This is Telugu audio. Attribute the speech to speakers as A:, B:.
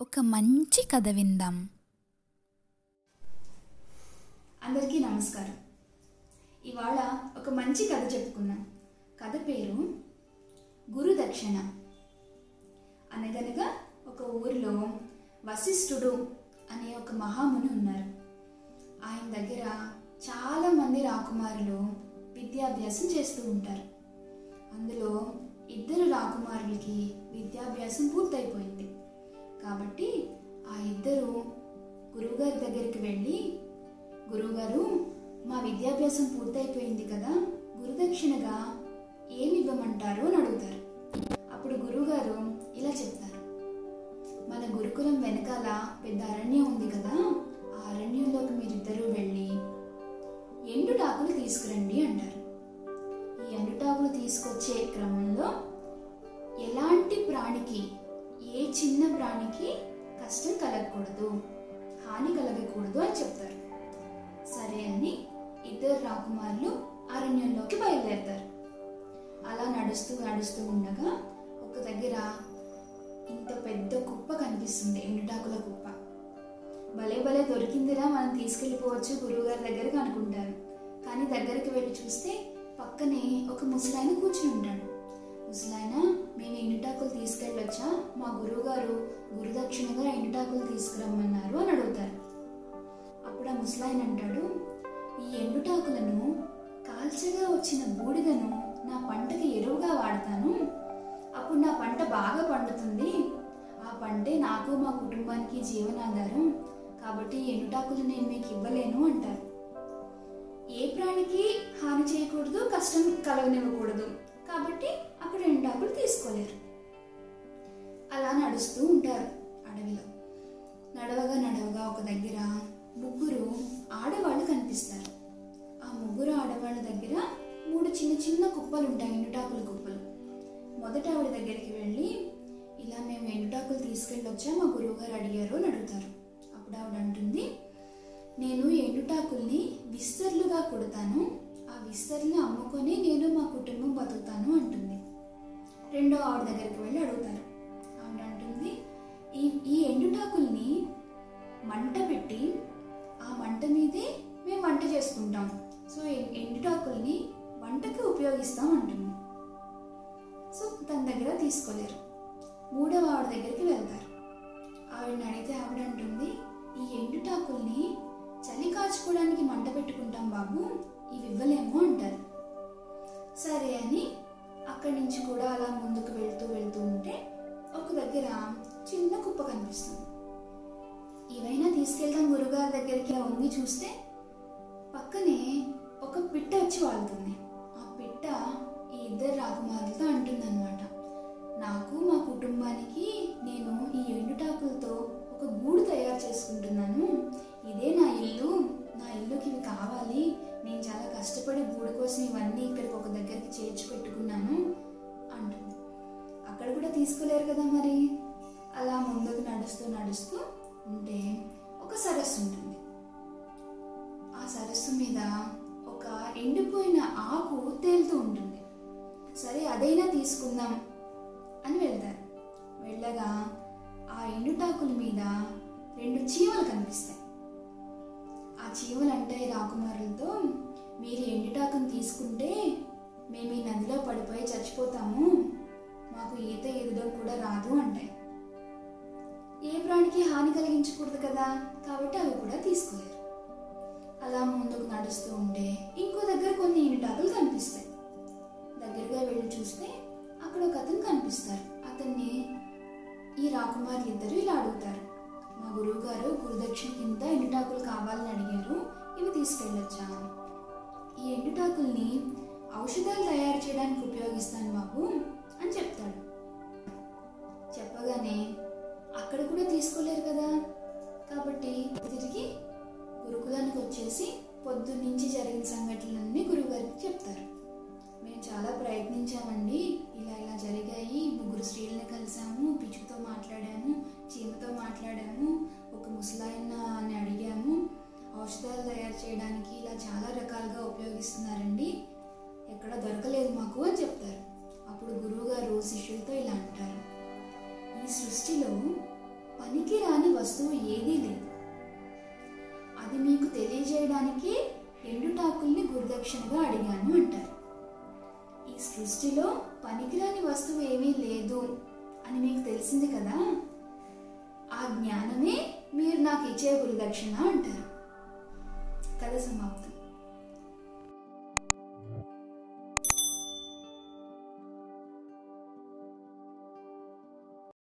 A: ఒక మంచి కథ విందాం.
B: అందరికీ నమస్కారం. ఇవాళ ఒక మంచి కథ చెప్పుకున్నాం కథ పేరు గురుదక్షిణ. అనగనగా ఒక ఊరిలో వశిష్ఠుడు అనే ఒక మహాముని ఉన్నారు. ఆయన దగ్గర చాలామంది రాకుమారులు విద్యాభ్యాసం చేస్తూ ఉంటారు. అందులో ఇద్దరు రాకుమారులకి విద్యాభ్యాసం పూర్తయిపోయింది. కాబట్టి ఆ ఇద్దరు గురువుగారి దగ్గరికి వెళ్ళి గురువుగారు మా విద్యాభ్యాసం పూర్తయిపోయింది కదా గురుదక్షిణగా ఏమి ఇవ్వమంటారు? అని అడుగుతారు. అప్పుడు గురువుగారు ఇలా చెప్తారు. మన గురుకులం వెనకాల పెద్ద అరణ్యం ఉంది కదా ఆ అరణ్యంలోకి మీరిద్దరూ వెళ్ళి ఎండుటాకులు తీసుకురండి అంటారు. ఈ ఎండుటాకులు తీసుకొచ్చే క్రమంలో ఎలాంటి ప్రాణికి ఏ చిన్న ప్రాణికి కష్టం కలగకూడదు హాని కలగకూడదు అని చెప్తారు. సరే అని ఇద్దరు రాకుమారులు అరణ్యంలోకి బయలుదేరతారు. అలా నడుస్తూ నడుస్తూ ఉండగా ఒక దగ్గర ఇంత పెద్ద కుప్ప కనిపిస్తుంది ఎండుటాకుల కుప్ప. భలే భలే దొరికిందిరా మనం తీసుకెళ్ళిపోవచ్చు గురువుగారి దగ్గరకు అనుకుంటారు. కానీ దగ్గరికి వెళ్ళి చూస్తే పక్కనే ఒక ముసలాయన కూర్చుని ఉంటాడు. ముసలాయన మేము ఎండుటాకులు తీసుకెళ్ళొచ్చా? మా గురువుగారు గురుదక్షిణగా ఎండుటాకులు తీసుకురమ్మన్నారు అని అడుగుతారు. అప్పుడు ఆ ముసలాయన అంటాడు ఈ ఎండుటాకులను కాల్చగా వచ్చిన బూడిదను నా పంటకి ఎరువుగా వాడతాను. అప్పుడు నా పంట బాగా పండుతుంది. ఆ పంటే నాకు మా కుటుంబానికి జీవనాధారం. కాబట్టి ఎండుటాకులు నేను మీకు ఇవ్వలేను అంటారు. ఏ ప్రాణికి హాని చేయకూడదు కష్టం కలగనివ్వకూడదు. కాబట్టి అక్కడ ఎండాకులు తీసుకోలేరు. అలా నడుస్తూ ఉంటారు అడవిలో. నడవగా నడవగా ఒక దగ్గర ముగ్గురు ఆడవాళ్ళు కనిపిస్తారు. ఆ ముగ్గురు ఆడవాళ్ళ దగ్గర మూడు చిన్న చిన్న కుప్పలు ఉంటాయి ఎండుటాకుల కుప్పలు. మొదట ఆవిడ దగ్గరికి వెళ్ళి ఇలా మేము ఎండుటాకులు తీసుకెళ్ళొచ్చా మా గురువుగారు అడిగారు అని అడుగుతారు. అప్పుడు ఆవిడ అంటుంది నేను ఎండుటాకుల్ని విస్తర్లుగా కొడతాను. ఆ విస్తర్ని అమ్ముకొని నేను దగ్గరికి వెళ్ళి అడుగుతారు. ఆవిడ అంటుంది ఈ ఈ ఎండుటాకుల్ని మంట పెట్టి ఆ మంట మీదే మేము వంట చేసుకుంటాం. సో ఎండుటాకుల్ని వంటకి ఉపయోగిస్తాం అంటుంది. సో తన దగ్గర తీసుకోలేరు. మూడవ ఆవిడ దగ్గరికి వెళ్తారు. ఆవిడని అడిగితే ఆవిడ అంటుంది ఈ ఎండుటాకుల్ని చలి కాచుకోవడానికి మంట పెట్టుకుంటాం బాబు ఇవి ఇవ్వలేము అంటారు. సరే అని అక్కడి నుంచి కూడా అలా ముందుకు వెళ్తూ వెళ్తూ ఉంటే ఒక దగ్గర చిన్న కుప్ప కనిపిస్తుంది. ఏవైనా తీసుకెళ్దాం గురుగారి దగ్గరికి ఇలా వంగి చూస్తే పక్కనే ఒక పిట్ట వచ్చి వాళ్తుంది. ఆ పిట్ట ఈ ఇద్దరు రాకుమారులతో అంటుందన్నమాట. నాకు మా కుటుంబానికి నేను ఈ తీసుకోలేరు కదా మరి? అలా ముందుకు నడుస్తూ నడుస్తూ ఉంటే ఒక సరస్సు ఉంటుంది. ఆ సరస్సు మీద ఒక ఎండిపోయిన ఆకు తేలుతూ ఉంటుంది. సరే అదైనా తీసుకుందాం అని వెళ్తారు. వెళ్ళగా ఆ ఎండుటాకుల మీద రెండు చీమలు కనిపిస్తాయి. ఆ చీమలు అంటే రాకుమారులతో మీరు ఎండుటాకును తీసుకుంటే మేము ఈ నదిలో పడిపోయి చచ్చిపోతాము. మాకు ఈత ఎదడం కూడా రాదు అంటాయి ఏ ప్రాణికి హాని కలిగించకూడదు కదా? కాబట్టి అవి కూడా తీసుకోలేరు. అలా ముందుకు నడుస్తూ ఉంటే ఇంకో దగ్గర కొన్ని ఎండుటాకులు కనిపిస్తాయి. దగ్గరగా వెళ్ళి చూస్తే అక్కడ ఒక అతను కనిపిస్తారు. అతన్ని ఈ రాకుమారి ఇద్దరు ఇలా అడుగుతారు. మా గురువు గారు గురుదక్షిణ కింద ఎండుటాకులు కావాలని అడిగారు. ఇవి తీసుకెళ్ళొచ్చా? అని. ఈ ఎండుటాకుల్ని ఔషధాలు తయారు చేయడానికి ఉపయోగిస్తాను బాబు. చాలా రకాలుగా ఉపయోగిస్తున్నారండి. ఎక్కడ దొరకలేదు మాకు అని చెప్తారు. అప్పుడు గురువుగారు శిష్యులతో ఇలా అంటారు. ఈ సృష్టిలో పనికి పనికిరాని వస్తువు ఏదీ లేదు. అది మీకు తెలియజేయడానికి ఎండుటాకుల్ని గురుదక్షిణగా అడిగాను అంటారు. ఈ సృష్టిలో పనికిరాని వస్తువు ఏమీ లేదు అని మీకు తెలిసింది కదా? ఆ జ్ఞానమే మీరు నాకు ఇచ్చే గురుదక్షిణ అంటారు. कथा समाप्त